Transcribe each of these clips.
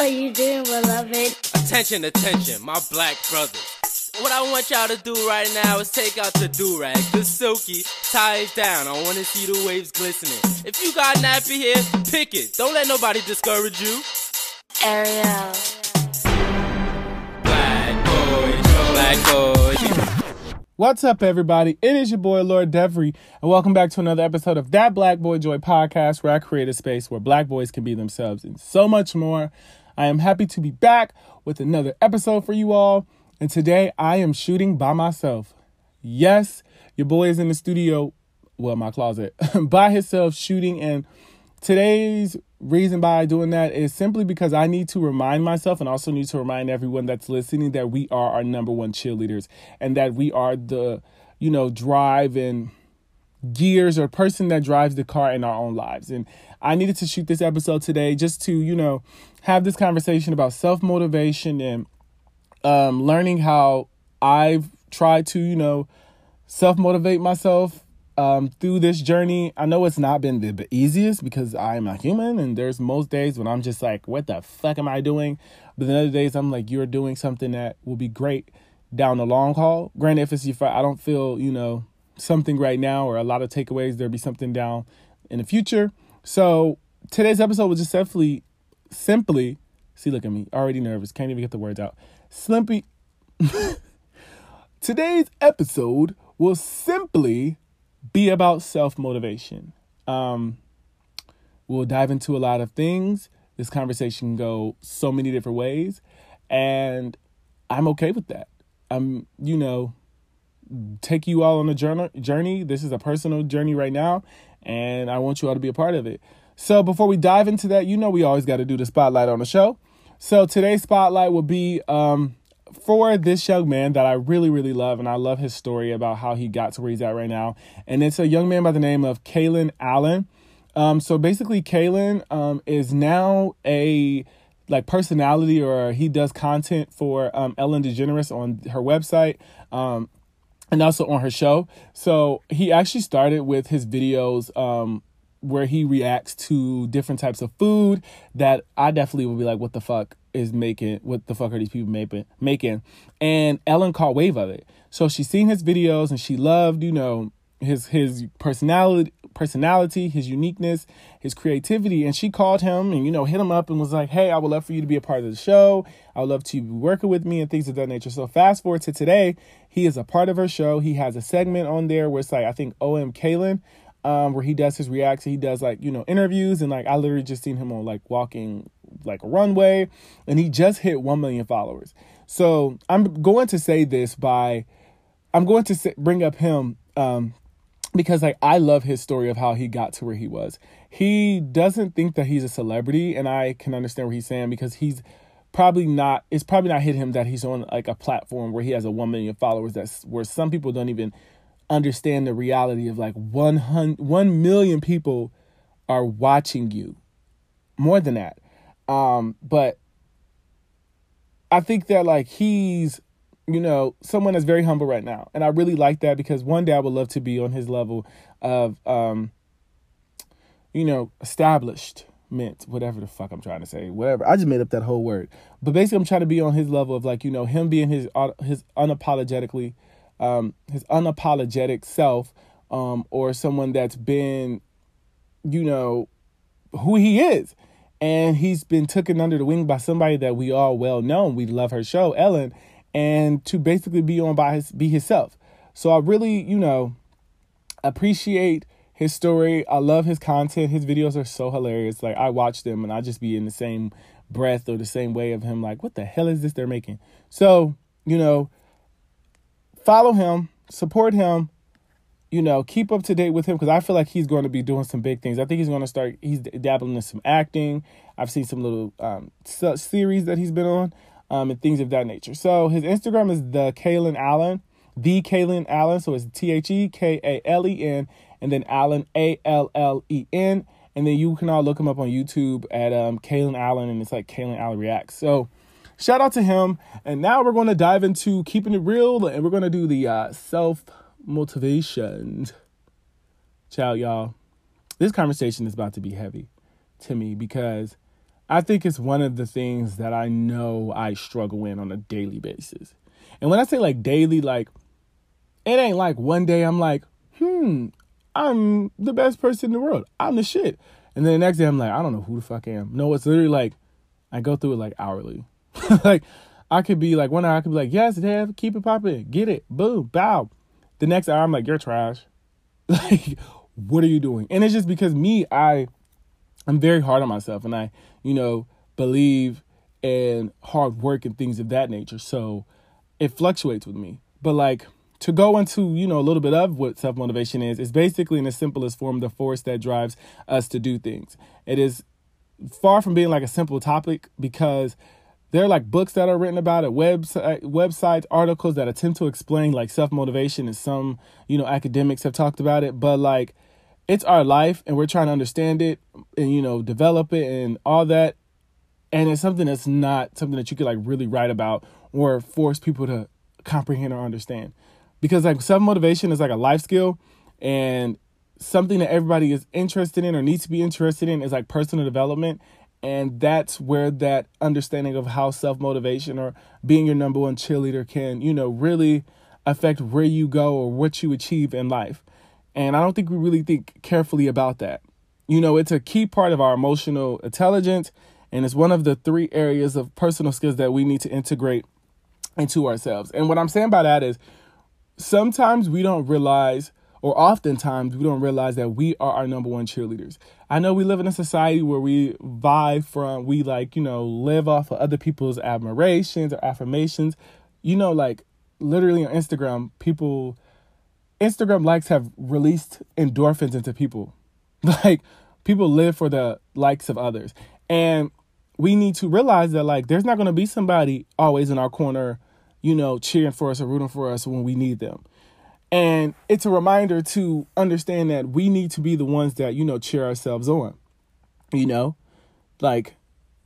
are you doing, beloved? Attention, attention, my black brothers. What I want y'all to do right now is take out the do-rag, the silky, tie it down. I want to see the waves glistening. If you got nappy hair, pick it. Don't let nobody discourage you. Ariel. Black boys, black boys. What's up, everybody? It is your boy, Lord Devery, and welcome back to another episode of That Black Boy Joy podcast, where I create a space where black boys can be themselves and so much more. I am happy to be back with another episode for you all, and today I am shooting by myself. Yes, your boy is in the studio, well, my closet, by himself shooting, and today's reason by doing that is simply because I need to remind myself and also need to remind everyone that's listening that we are our number one cheerleaders and that we are the, you know, drive and gears or person that drives the car in our own lives. And I needed to shoot this episode today just to, you know, have this conversation about self motivation and um, learning how I've tried to, you know, self motivate myself um, through this journey. I know it's not been the easiest because I'm a human and there's most days when I'm just like, what the fuck am I doing? But then other days I'm like, you're doing something that will be great down the long haul. Granted, if it's if I don't feel, you know, something right now or a lot of takeaways, there'll be something down in the future. So today's episode was just simply, simply, see, look at me, already nervous, can't even get the words out. Slimpy. today's episode will simply be about self motivation. Um, we'll dive into a lot of things. This conversation can go so many different ways, and I'm okay with that. I'm, you know, take you all on a journey. Journey. This is a personal journey right now, and I want you all to be a part of it. So before we dive into that, you know, we always got to do the spotlight on the show. So today's spotlight will be um, for this young man that I really, really love, and I love his story about how he got to where he's at right now. And it's a young man by the name of Kalen Allen. Um, so basically, Kalen um, is now a like personality, or he does content for um, Ellen DeGeneres on her website. And also on her show. So he actually started with his videos um, where he reacts to different types of food that I definitely would be like, what the fuck is making? What the fuck are these people making? Making? And Ellen caught wave of it. So she's seen his videos and she loved, you know, his his personality personality his uniqueness his creativity. And she called him and you know hit him up and was like hey i would love for you to be a part of the show. I would love to be working with me and things of that nature. So fast forward to today he is a part of her show. He has a segment on there where it's like i think OMKalen um, where he does his reaction. He does like, you know, interviews. And like I literally just seen him on like walking like a runway. And he just hit 1 million followers. So I'm going to say this by, I'm going to say, bring up him um, because like I love his story of how he got to where he was. He doesn't think that he's a celebrity and I can understand what he's saying because he's probably not it's probably not hit him that he's on like a platform where he has a 1 million followers that's where some people don't even understand the reality of like 100, 1 million people are watching you. More than that. Um, but I think that like he's, you know, someone that's very humble right now. And I really like that because one day I would love to be on his level of, um, you know, established meant whatever the fuck I'm trying to say whatever I just made up that whole word but basically I'm trying to be on his level of like you know him being his his unapologetically um, his unapologetic self, um, or someone that's been, you know, who he is. And he's been taken under the wing by somebody that we all well know. We love her show, Ellen, and to basically be on by his be himself. So I really, you know, appreciate his story. I love his content. His videos are so hilarious. Like I watch them and I just be in the same breath or the same way of him like, what the hell is this they're making? So, you know, follow him, support him, you know, keep up to date with him because I feel like he's going to be doing some big things. I think he's going to start, he's dabbling in some acting. I've seen some little um, series that he's been on um, and things of that nature. So his Instagram is the Kalen Allen, the Kalen Allen. So it's T H E K A L E N and then Allen, A L L E N. And then you can all look him up on YouTube at um, Kalen Allen and it's like Kalen Allen Reacts. So, shout out to him. And now we're going to dive into keeping it real and we're going to do the uh, self motivation. Ciao, y'all. This conversation is about to be heavy to me because I think it's one of the things that I know I struggle in on a daily basis. And when I say like daily, like it ain't like one day I'm like, hmm, I'm the best person in the world. I'm the shit. And then the next day I'm like, I don't know who the fuck I am. No, it's literally like I go through it like hourly. like I could be like one hour I could be like, yes, Dev, keep it popping, get it, boom, bow. The next hour I'm like, you're trash. Like, what are you doing? And it's just because me, I I'm very hard on myself and I, you know, believe in hard work and things of that nature. So it fluctuates with me. But like to go into, you know, a little bit of what self motivation is, is basically in the simplest form the force that drives us to do things. It is far from being like a simple topic because there are like books that are written about it, website, websites, articles that attempt to explain like self motivation, and some you know academics have talked about it. But like, it's our life, and we're trying to understand it, and you know, develop it, and all that. And it's something that's not something that you could like really write about or force people to comprehend or understand, because like self motivation is like a life skill, and something that everybody is interested in or needs to be interested in is like personal development and that's where that understanding of how self motivation or being your number one cheerleader can, you know, really affect where you go or what you achieve in life. And I don't think we really think carefully about that. You know, it's a key part of our emotional intelligence, and it's one of the three areas of personal skills that we need to integrate into ourselves. And what I'm saying by that is sometimes we don't realize or oftentimes we don't realize that we are our number one cheerleaders. I know we live in a society where we vibe from, we like, you know, live off of other people's admirations or affirmations. You know, like literally on Instagram, people, Instagram likes have released endorphins into people. Like people live for the likes of others. And we need to realize that, like, there's not going to be somebody always in our corner, you know, cheering for us or rooting for us when we need them and it's a reminder to understand that we need to be the ones that, you know, cheer ourselves on. You know, like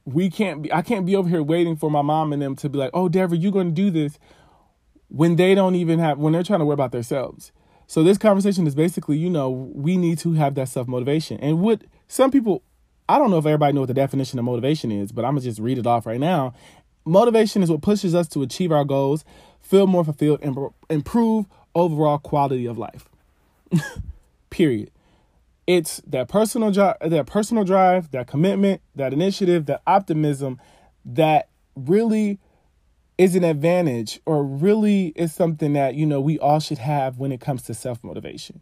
we can't be, I can't be over here waiting for my mom and them to be like, oh, Devery, you're going to do this when they don't even have, when they're trying to worry about themselves. So this conversation is basically, you know, we need to have that self motivation. And what some people, I don't know if everybody know what the definition of motivation is, but I'm gonna just read it off right now. Motivation is what pushes us to achieve our goals, feel more fulfilled, and improve overall quality of life. Period. It's that personal drive, that personal drive, that commitment, that initiative, that optimism that really is an advantage or really is something that, you know, we all should have when it comes to self-motivation.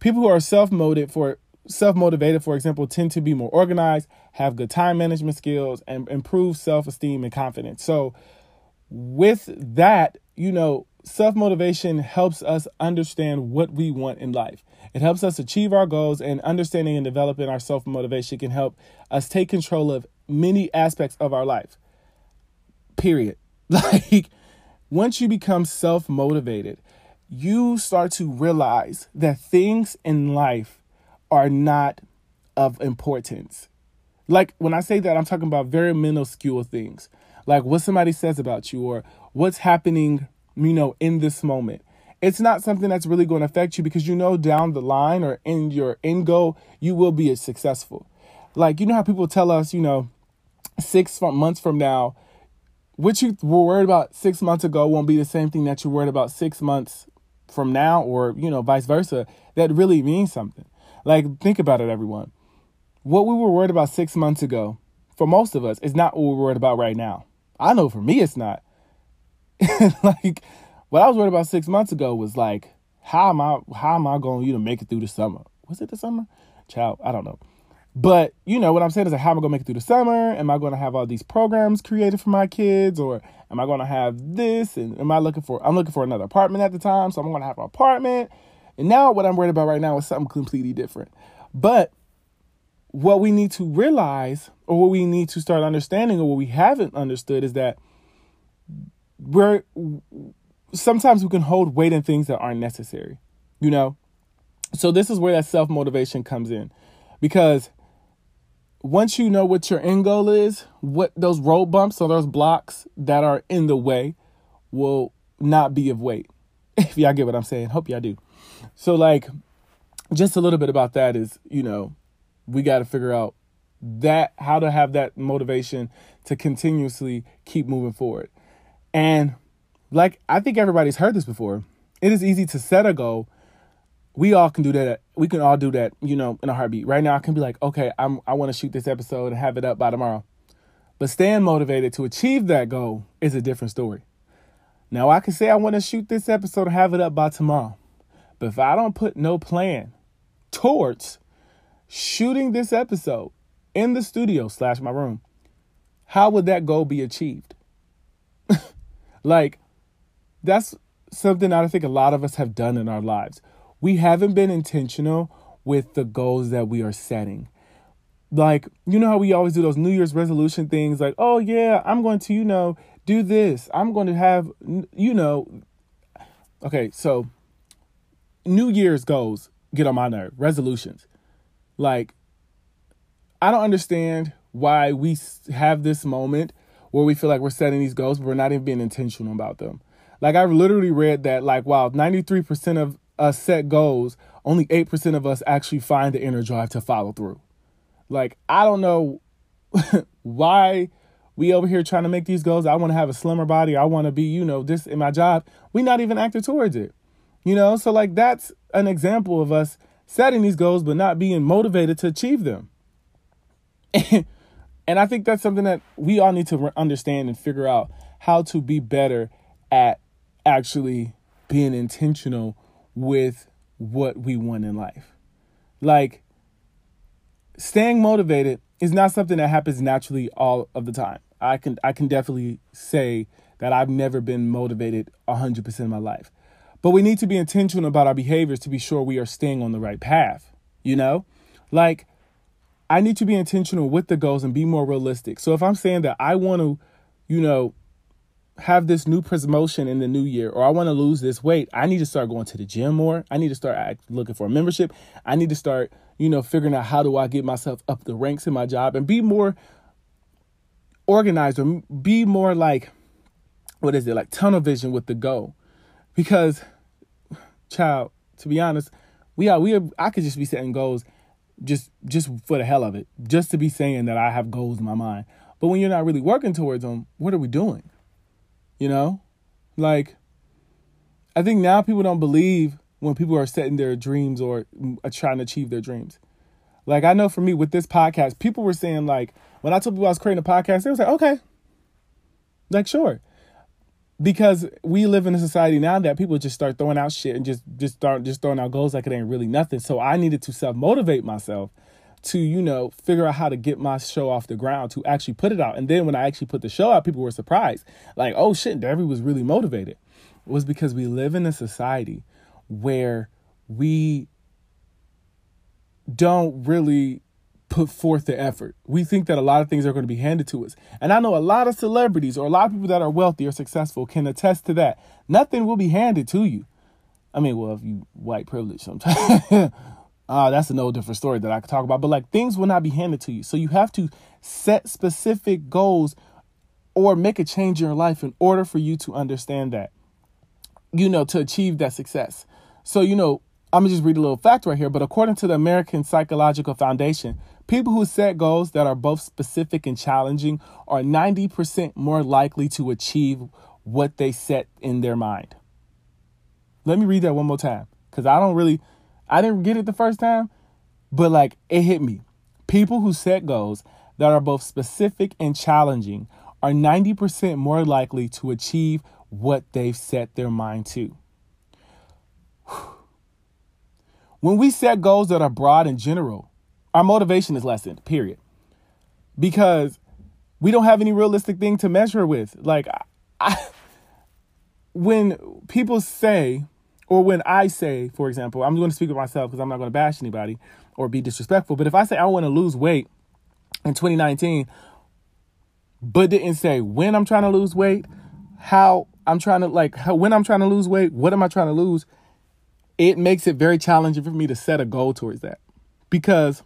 People who are self-motivated for self-motivated, for example, tend to be more organized, have good time management skills, and improve self-esteem and confidence. So with that, you know, self motivation helps us understand what we want in life. It helps us achieve our goals, and understanding and developing our self motivation can help us take control of many aspects of our life. Period. Like, once you become self motivated, you start to realize that things in life are not of importance. Like, when I say that, I'm talking about very minuscule things, like what somebody says about you or what's happening you know, in this moment. It's not something that's really going to affect you because you know down the line or in your end goal, you will be successful. Like, you know how people tell us, you know, six months from now, what you were worried about six months ago won't be the same thing that you're worried about six months from now, or, you know, vice versa. That really means something. Like, think about it, everyone. What we were worried about six months ago, for most of us, is not what we're worried about right now. I know for me, it's not. like what I was worried about six months ago was like, how am I how am I going you to make it through the summer? Was it the summer? Child, I don't know. But you know what I'm saying is like, how am I gonna make it through the summer? Am I gonna have all these programs created for my kids, or am I gonna have this? And am I looking for? I'm looking for another apartment at the time, so I'm gonna have an apartment. And now what I'm worried about right now is something completely different. But what we need to realize, or what we need to start understanding, or what we haven't understood, is that we're sometimes we can hold weight in things that aren't necessary, you know? So this is where that self motivation comes in. Because once you know what your end goal is, what those road bumps or those blocks that are in the way will not be of weight. If y'all get what I'm saying, hope y'all do. So, like, just a little bit about that is, you know, we got to figure out that how to have that motivation to continuously keep moving forward. And like I think everybody's heard this before. It is easy to set a goal. We all can do that. We can all do that, you know, in a heartbeat. Right now I can be like, "Okay, I'm I want to shoot this episode and have it up by tomorrow." But staying motivated to achieve that goal is a different story. Now I can say I want to shoot this episode and have it up by tomorrow. But if I don't put no plan towards shooting this episode in the studio slash my room, how would that goal be achieved? like, that's something I think a lot of us have done in our lives. We haven't been intentional with the goals that we are setting. Like, you know how we always do those New Year's resolution things like, oh, yeah, I'm going to, you know, do this. I'm going to have, you know, okay, so New Year's goals get on my nerve, resolutions. Like, I don't understand why we have this moment where we feel like we're setting these goals, but we're not even being intentional about them. Like, I've literally read that, like, wow, 93% of us set goals, only 8% of us actually find the inner drive to follow through. Like, I don't know why we over here trying to make these goals. I want to have a slimmer body. I want to be, you know, this in my job. We not even acting towards it. You know, so like that's an example of us setting these goals but not being motivated to achieve them. and I think that's something that we all need to understand and figure out how to be better at actually being intentional with what we want in life. Like staying motivated is not something that happens naturally all of the time. I can I can definitely say that I've never been motivated 100% of my life. But we need to be intentional about our behaviors to be sure we are staying on the right path, you know? Like I need to be intentional with the goals and be more realistic. So if I'm saying that I want to, you know, have this new promotion in the new year or I want to lose this weight, I need to start going to the gym more. I need to start looking for a membership. I need to start, you know, figuring out how do I get myself up the ranks in my job and be more organized or be more like what is it? Like tunnel vision with the goal. Because child, to be honest, we are we are, I could just be setting goals just just for the hell of it, just to be saying that I have goals in my mind. But when you're not really working towards them, what are we doing? You know? Like, I think now people don't believe when people are setting their dreams or mm, uh, trying to achieve their dreams. Like, I know for me with this podcast, people were saying, like, when I told people I was creating a podcast, they was like, okay. Like, sure. Because we live in a society now that people just start throwing out shit and just just start just throwing out goals like it ain't really nothing. So I needed to self motivate myself to, you know, figure out how to get my show off the ground, to actually put it out. And then when I actually put the show out, people were surprised. Like, oh shit, Debbie was really motivated. It was because we live in a society where we don't really put forth the effort. We think that a lot of things are going to be handed to us. And I know a lot of celebrities or a lot of people that are wealthy or successful can attest to that. Nothing will be handed to you. I mean, well, if you white privilege sometimes. Uh, that's old different story that I could talk about. But like things will not be handed to you. So you have to set specific goals or make a change in your life in order for you to understand that, you know, to achieve that success. So, you know, I'm gonna just read a little fact right here. But according to the American Psychological Foundation, people who set goals that are both specific and challenging are 90% more likely to achieve what they set in their mind. Let me read that one more time because I don't really I didn't get it the first time, but like it hit me. People who set goals that are both specific and challenging are 90% more likely to achieve what they've set their mind to. When we set goals that are broad and general, our motivation is lessened, period. Because we don't have any realistic thing to measure with. Like, I, I, when people say, or when I say, for example, I'm going to speak of myself because I'm not going to bash anybody or be disrespectful. But if I say I want to lose weight in 2019, but didn't say when I'm trying to lose weight, how I'm trying to like how, when I'm trying to lose weight, what am I trying to lose? It makes it very challenging for me to set a goal towards that. Because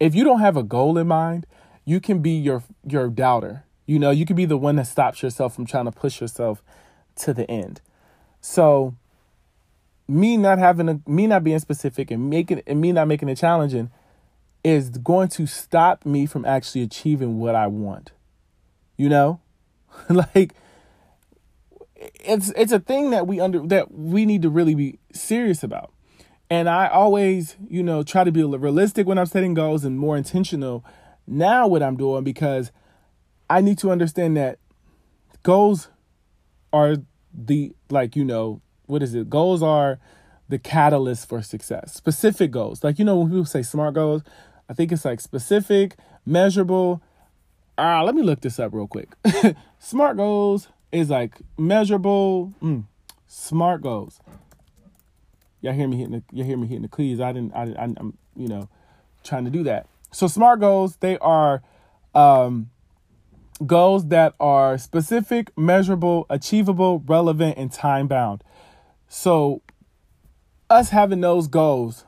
if you don't have a goal in mind, you can be your your doubter. You know, you can be the one that stops yourself from trying to push yourself to the end. So me not having a me not being specific and making and me not making it challenging, is going to stop me from actually achieving what I want. You know? like it's it's a thing that we under that we need to really be serious about. And I always, you know, try to be realistic when I'm setting goals and more intentional now what I'm doing because I need to understand that goals are the like, you know, what is it? Goals are the catalyst for success. Specific goals. Like, you know, when people say smart goals, I think it's like specific, measurable. Ah, let me look this up real quick. smart goals is like measurable. Mm, smart goals. Y'all hear me hitting the you hear me hitting the keys. I didn't I, I I'm you know trying to do that. So SMART goals, they are um, goals that are specific, measurable, achievable, relevant, and time bound. So us having those goals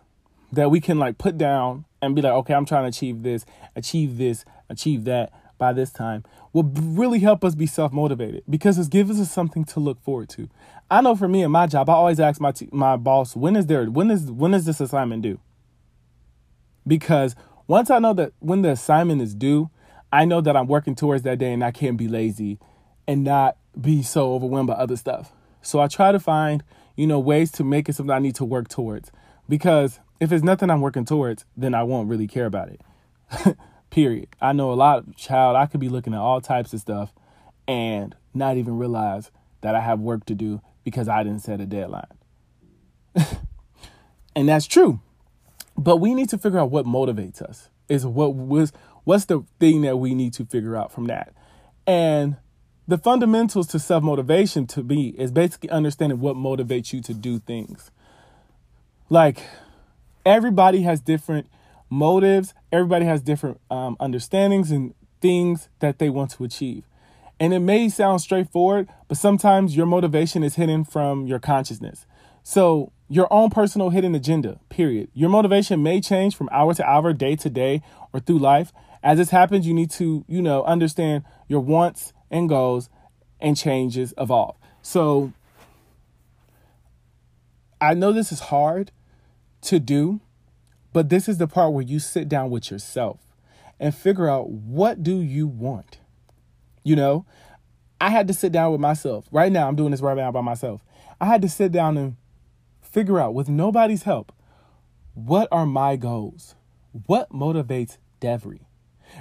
that we can like put down and be like, okay, I'm trying to achieve this, achieve this, achieve that by this time will really help us be self motivated because it gives us something to look forward to. I know for me in my job, I always ask my t- my boss, when is there when is when is this assignment due? Because once I know that when the assignment is due, I know that I'm working towards that day and I can't be lazy and not be so overwhelmed by other stuff. So I try to find, you know, ways to make it something I need to work towards. Because if it's nothing I'm working towards, then I won't really care about it. Period. I know a lot of child, I could be looking at all types of stuff and not even realize that I have work to do because I didn't set a deadline. and that's true. But we need to figure out what motivates us. Is what was what's the thing that we need to figure out from that. And the fundamentals to self-motivation to me is basically understanding what motivates you to do things. Like everybody has different motives, everybody has different um, understandings and things that they want to achieve. And it may sound straightforward, but sometimes your motivation is hidden from your consciousness. So your own personal hidden agenda, period. Your motivation may change from hour to hour, day to day, or through life. As this happens, you need to, you know, understand your wants and goals and changes evolve. So I know this is hard to do, but this is the part where you sit down with yourself and figure out what do you want? You know, I had to sit down with myself. Right now, I'm doing this right now by myself. I had to sit down and figure out with nobody's help what are my goals? What motivates Devery?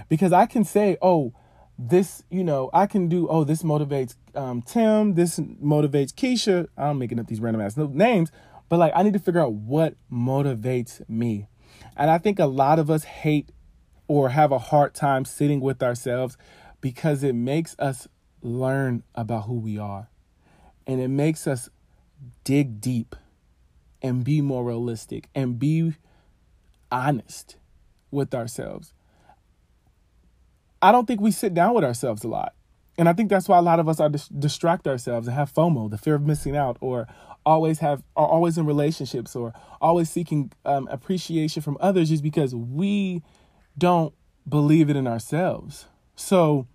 Because I can say, oh, this, you know, I can do, oh, this motivates um, Tim, this motivates Keisha. I'm making up these random ass names, but like I need to figure out what motivates me. And I think a lot of us hate or have a hard time sitting with ourselves because it makes us learn about who we are and it makes us dig deep and be more realistic and be honest with ourselves. I don't think we sit down with ourselves a lot. And I think that's why a lot of us are dis- distract ourselves and have FOMO, the fear of missing out, or always have are always in relationships or always seeking um, appreciation from others, just because we don't believe it in ourselves. So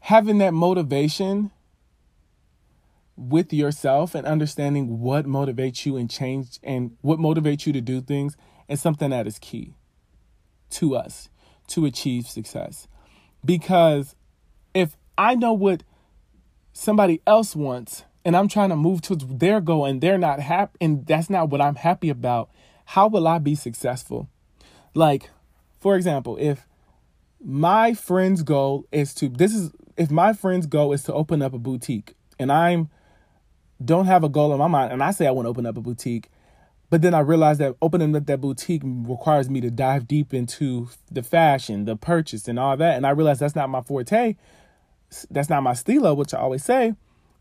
having that motivation with yourself and understanding what motivates you and change and what motivates you to do things is something that is key to us to achieve success. Because if I know what somebody else wants and I'm trying to move towards their goal and they're not happy and that's not what I'm happy about, how will I be successful? Like, for example, if my friend's goal is to this is if my friend's goal is to open up a boutique and I'm don't have a goal in my mind and I say I want to open up a boutique, but then I realized that opening up that boutique requires me to dive deep into the fashion, the purchase, and all that. And I realize that's not my forte. That's not my stilo, which I always say.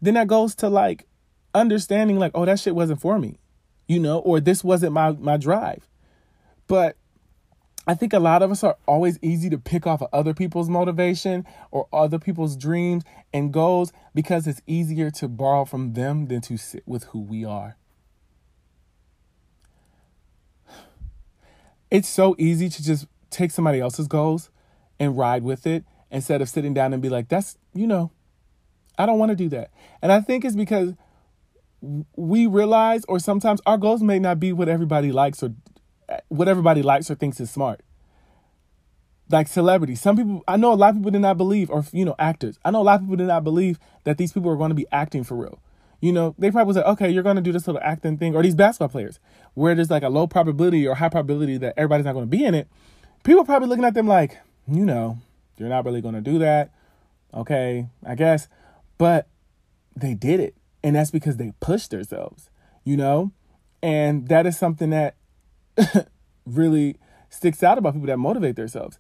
Then that goes to like understanding, like, oh, that shit wasn't for me, you know, or this wasn't my my drive. But I think a lot of us are always easy to pick off of other people's motivation or other people's dreams and goals because it's easier to borrow from them than to sit with who we are. It's so easy to just take somebody else's goals and ride with it instead of sitting down and be like, that's, you know, I don't want to do that. And I think it's because we realize, or sometimes our goals may not be what everybody likes or what everybody likes or thinks is smart. Like celebrities, some people I know a lot of people did not believe, or you know, actors. I know a lot of people did not believe that these people were going to be acting for real. You know, they probably said, okay, you're going to do this little acting thing, or these basketball players, where there's like a low probability or high probability that everybody's not going to be in it. People probably looking at them like, you know, you're not really going to do that. Okay, I guess. But they did it. And that's because they pushed themselves, you know? And that is something that really sticks out about people that motivate themselves.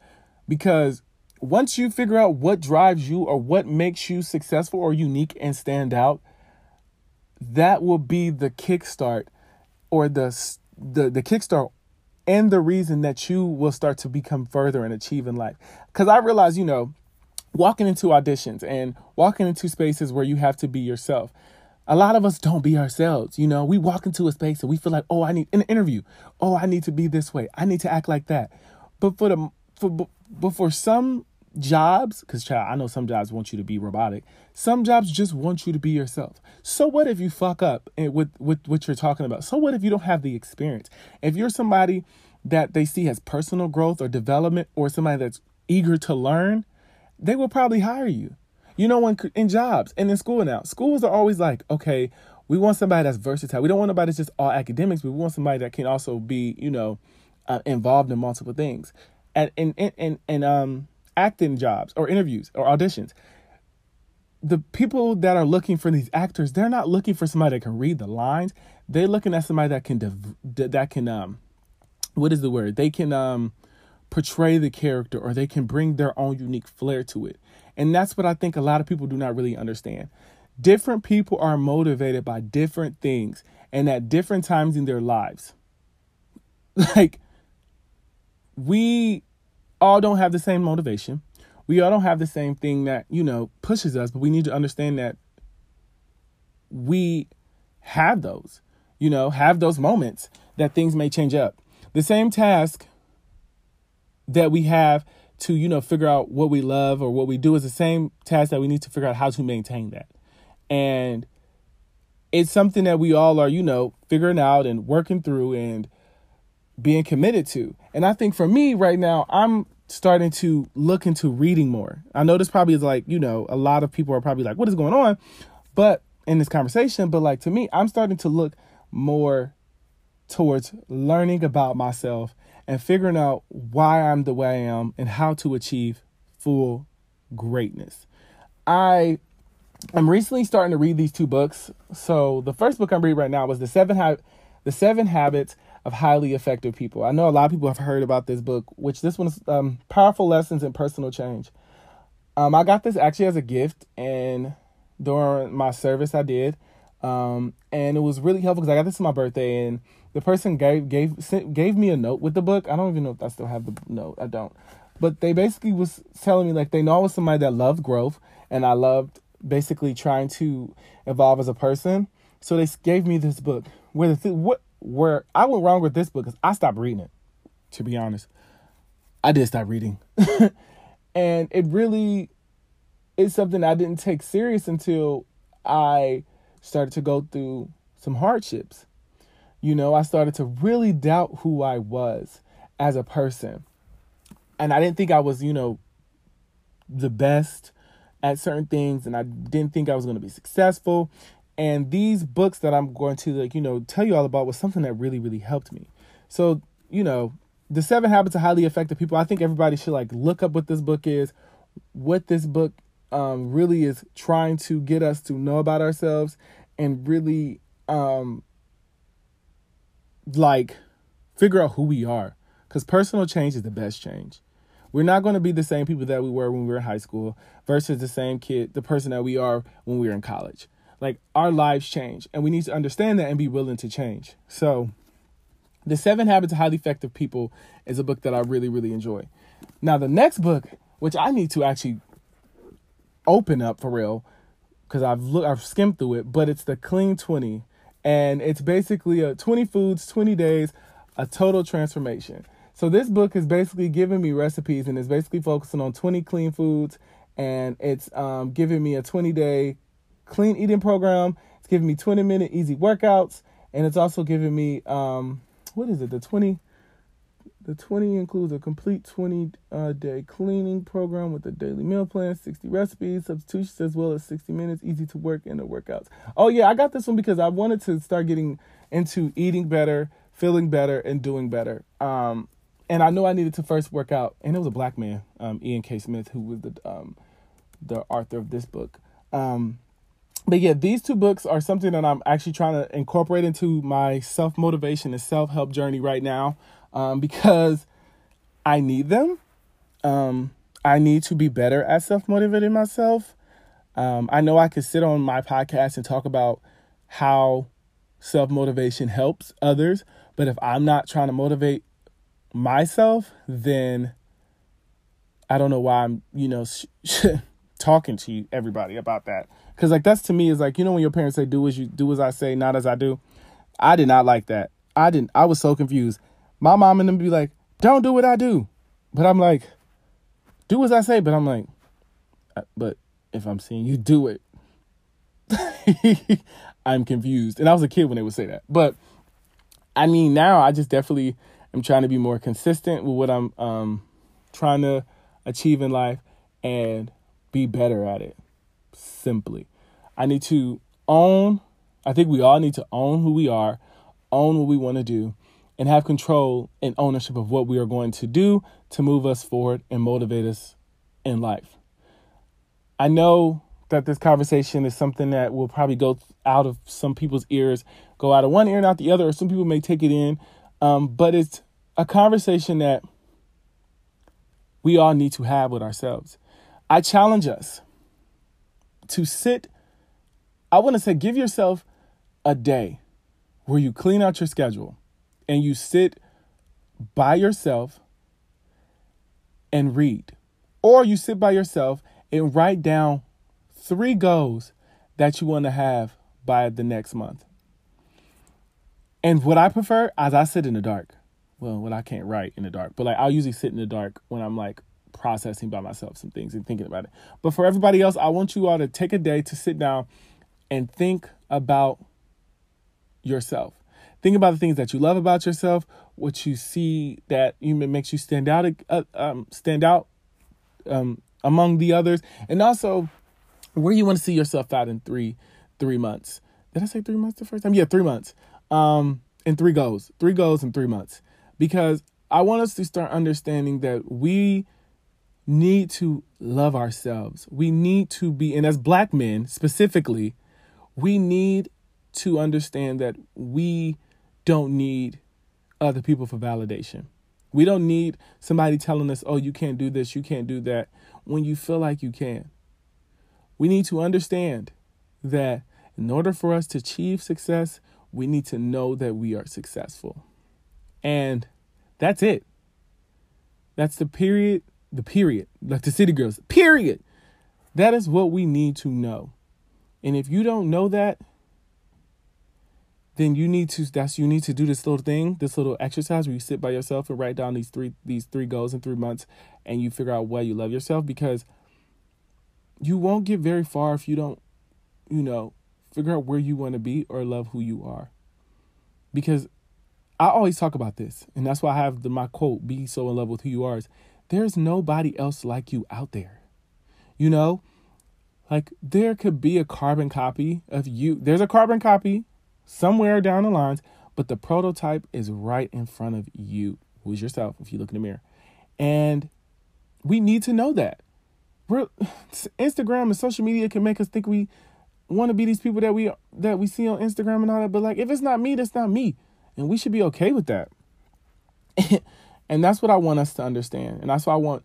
Because once you figure out what drives you or what makes you successful or unique and stand out, that will be the kickstart or the the the kickstart and the reason that you will start to become further and achieve in life. Cuz I realize, you know, walking into auditions and walking into spaces where you have to be yourself. A lot of us don't be ourselves. You know, we walk into a space and we feel like, oh, I need an interview. Oh, I need to be this way. I need to act like that. But for the for but for some jobs, because child, I know some jobs want you to be robotic. Some jobs just want you to be yourself. So what if you fuck up with with what you're talking about? So what if you don't have the experience? If you're somebody that they see as personal growth or development, or somebody that's eager to learn, they will probably hire you. You know, when in jobs and in school now, schools are always like, okay, we want somebody that's versatile. We don't want somebody that's just all academics, but we want somebody that can also be, you know, uh, involved in multiple things. And and and in um acting jobs or interviews or auditions, the people that are looking for these actors, they're not looking for somebody that can read the lines. They're looking at somebody that can div- that can um, what is the word? They can um portray the character or they can bring their own unique flair to it. And that's what I think a lot of people do not really understand. Different people are motivated by different things and at different times in their lives. Like, we all don't have the same motivation. We all don't have the same thing that, you know, pushes us, but we need to understand that we have those, you know, have those moments that things may change up. The same task that we have to, you know, figure out what we love or what we do is the same task that we need to figure out how to maintain that. And it's something that we all are, you know, figuring out and working through and being committed to. And I think for me right now, I'm starting to look into reading more. I know this probably is like, you know, a lot of people are probably like, what is going on? But in this conversation, but like to me, I'm starting to look more towards learning about myself and figuring out why I'm the way I am and how to achieve full greatness. I am recently starting to read these two books. So the first book I'm reading right now was the seven ha- the seven habits of highly effective people. I know a lot of people have heard about this book, which this one's um, powerful lessons in personal change. Um, I got this actually as a gift, and during my service I did, um, and it was really helpful because I got this on my birthday, and the person gave gave sent, gave me a note with the book. I don't even know if I still have the note. I don't, but they basically was telling me like they know I was somebody that loved growth, and I loved basically trying to evolve as a person. So they gave me this book. Where the th- what where I went wrong with this book is I stopped reading it. To be honest, I did stop reading, and it really is something I didn't take serious until I started to go through some hardships. You know, I started to really doubt who I was as a person. And I didn't think I was, you know, the best at certain things and I didn't think I was going to be successful. And these books that I'm going to like, you know, tell you all about was something that really really helped me. So, you know, The 7 Habits of Highly Effective People, I think everybody should like look up what this book is, what this book um, really is trying to get us to know about ourselves and really um, like figure out who we are because personal change is the best change. We're not going to be the same people that we were when we were in high school versus the same kid, the person that we are when we were in college. Like our lives change and we need to understand that and be willing to change. So, The Seven Habits of Highly Effective People is a book that I really, really enjoy. Now, the next book, which I need to actually open up for real, because I've looked, I've skimmed through it, but it's the Clean 20. And it's basically a 20 foods, 20 days, a total transformation. So this book is basically giving me recipes and it's basically focusing on 20 clean foods and it's um, giving me a 20 day clean eating program. It's giving me 20 minute easy workouts and it's also giving me um, what is it? The 20 The 20 includes a complete 20 uh, day cleaning program with a daily meal plan, 60 recipes, substitutions, as well as 60 minutes, easy to work in the workouts. Oh, yeah, I got this one because I wanted to start getting into eating better, feeling better, and doing better. Um, and I knew I needed to first work out. And it was a black man, um, Ian K. Smith, who was the, um, the author of this book. Um, but yeah, these two books are something that I'm actually trying to incorporate into my self motivation and self help journey right now um, because I need them. Um, I need to be better at self motivating myself. Um, I know I could sit on my podcast and talk about how self motivation helps others, but if I'm not trying to motivate myself, then I don't know why I'm, you know, sh- talking to you everybody about that. Cause like that's to me is like you know when your parents say do as you do as I say, not as I do. I did not like that. I didn't. I was so confused. My mom and them be like, "Don't do what I do," but I'm like, "Do as I say." But I'm like, uh, but if I'm seeing you do it, I'm confused. And I was a kid when they would say that. But I mean, now I just definitely am trying to be more consistent with what I'm um, trying to achieve in life and be better at it. Simply. I need to own, I think we all need to own who we are, own what we want to do, and have control and ownership of what we are going to do to move us forward and motivate us in life. I know that this conversation is something that will probably go out of some people's ears, go out of one ear and out the other, or some people may take it in. Um, but it's a conversation that we all need to have with ourselves. I challenge us to sit I want to say give yourself a day where you clean out your schedule and you sit by yourself and read. Or you sit by yourself and write down three goals that you want to have by the next month. And what I prefer as I sit in the dark. Well, what I can't write in the dark, but like I'll usually sit in the dark when I'm like processing by myself some things and thinking about it. But for everybody else, I want you all to take a day to sit down and think about yourself. Think about the things that you love about yourself, what you see that you makes you stand out, uh, um, stand out um, among the others, and also where you want to see yourself out in three three months. Did I say three months the first time? Yeah, three months. Um, and three goals, three goals in three months, because I want us to start understanding that we need to love ourselves. We need to be, and as black men specifically, we need to understand that we don't need other people for validation. We don't need somebody telling us, oh, you can't do this, you can't do that, when you feel like you can. We need to understand that in order for us to achieve success, we need to know that we are successful. And that's it. That's the period, the period, like the city girls, period. That is what we need to know. And if you don't know that, then you need to that's you need to do this little thing, this little exercise where you sit by yourself and write down these three these three goals in three months and you figure out why you love yourself because you won't get very far if you don't, you know, figure out where you want to be or love who you are. Because I always talk about this, and that's why I have the, my quote, be so in love with who you are, is there's nobody else like you out there. You know, like there could be a carbon copy of you. There's a carbon copy somewhere down the lines, but the prototype is right in front of you, who's yourself, if you look in the mirror. And we need to know that. We're, Instagram and social media can make us think we want to be these people that we that we see on Instagram and all that, but like if it's not me, that's not me. And we should be okay with that. and that's what I want us to understand. And that's what I want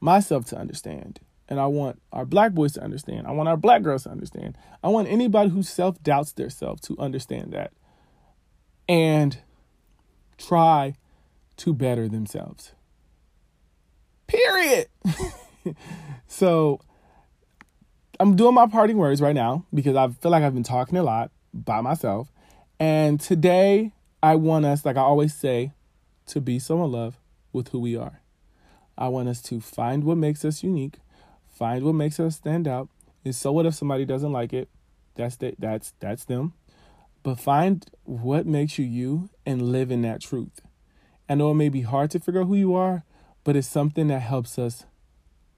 myself to understand. And I want our black boys to understand. I want our black girls to understand. I want anybody who self doubts their self to understand that and try to better themselves. Period. so I'm doing my parting words right now because I feel like I've been talking a lot by myself. And today I want us, like I always say, to be so in love with who we are. I want us to find what makes us unique Find what makes us stand out. And so what if somebody doesn't like it? That's the, that's that's them. But find what makes you you and live in that truth. I know it may be hard to figure out who you are, but it's something that helps us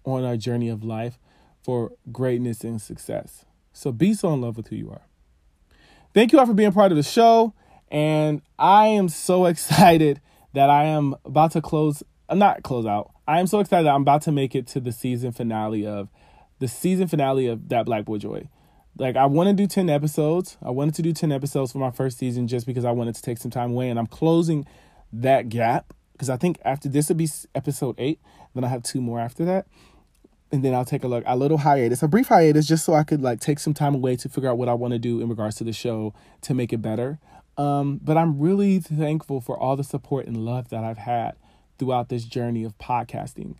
on our journey of life for greatness and success. So be so in love with who you are. Thank you all for being part of the show. And I am so excited that I am about to close, uh, not close out. I am so excited that I'm about to make it to the season finale of the season finale of That Black Boy Joy. Like I want to do 10 episodes. I wanted to do 10 episodes for my first season just because I wanted to take some time away and I'm closing that gap because I think after this will be episode 8, then I have two more after that. And then I'll take a look a little hiatus, a brief hiatus just so I could like take some time away to figure out what I want to do in regards to the show to make it better. Um, but I'm really thankful for all the support and love that I've had throughout this journey of podcasting.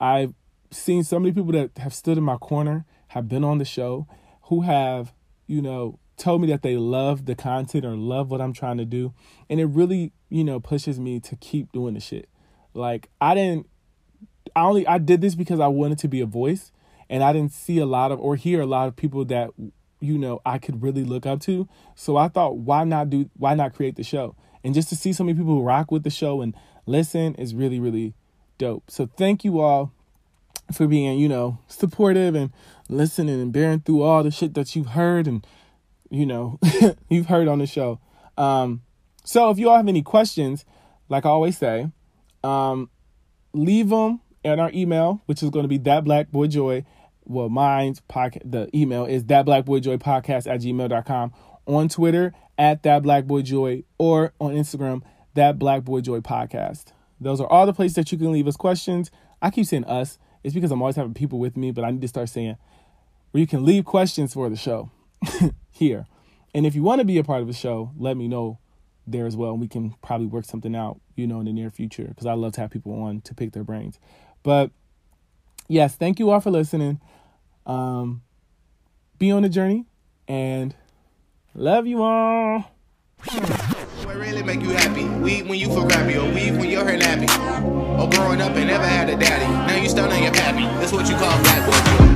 I've seen so many people that have stood in my corner, have been on the show, who have, you know, told me that they love the content or love what I'm trying to do. And it really, you know, pushes me to keep doing the shit. Like I didn't I only I did this because I wanted to be a voice and I didn't see a lot of or hear a lot of people that you know I could really look up to. So I thought why not do why not create the show? And just to see so many people rock with the show and listen is really really dope. So thank you all for being, you know, supportive and listening and bearing through all the shit that you've heard and, you know, you've heard on the show. Um, so if you all have any questions, like I always say, um, leave them in our email, which is going to be that black boy joy. Well, mine's podcast, the email is that black boy joy podcast at gmail.com on Twitter at that black boy joy or on Instagram, that black boy joy podcast. Those are all the places that you can leave us questions. I keep saying us it's because I'm always having people with me, but I need to start saying where you can leave questions for the show here. And if you want to be a part of the show, let me know there as well. And we can probably work something out, you know, in the near future because I love to have people on to pick their brains. But yes, thank you all for listening. Um, be on the journey and love you all. What really make you happy? Weed when you feel crappy or weed when you're happy. Or growing up and never had a daddy. Now you stunned on your pappy. That's what you call black boy.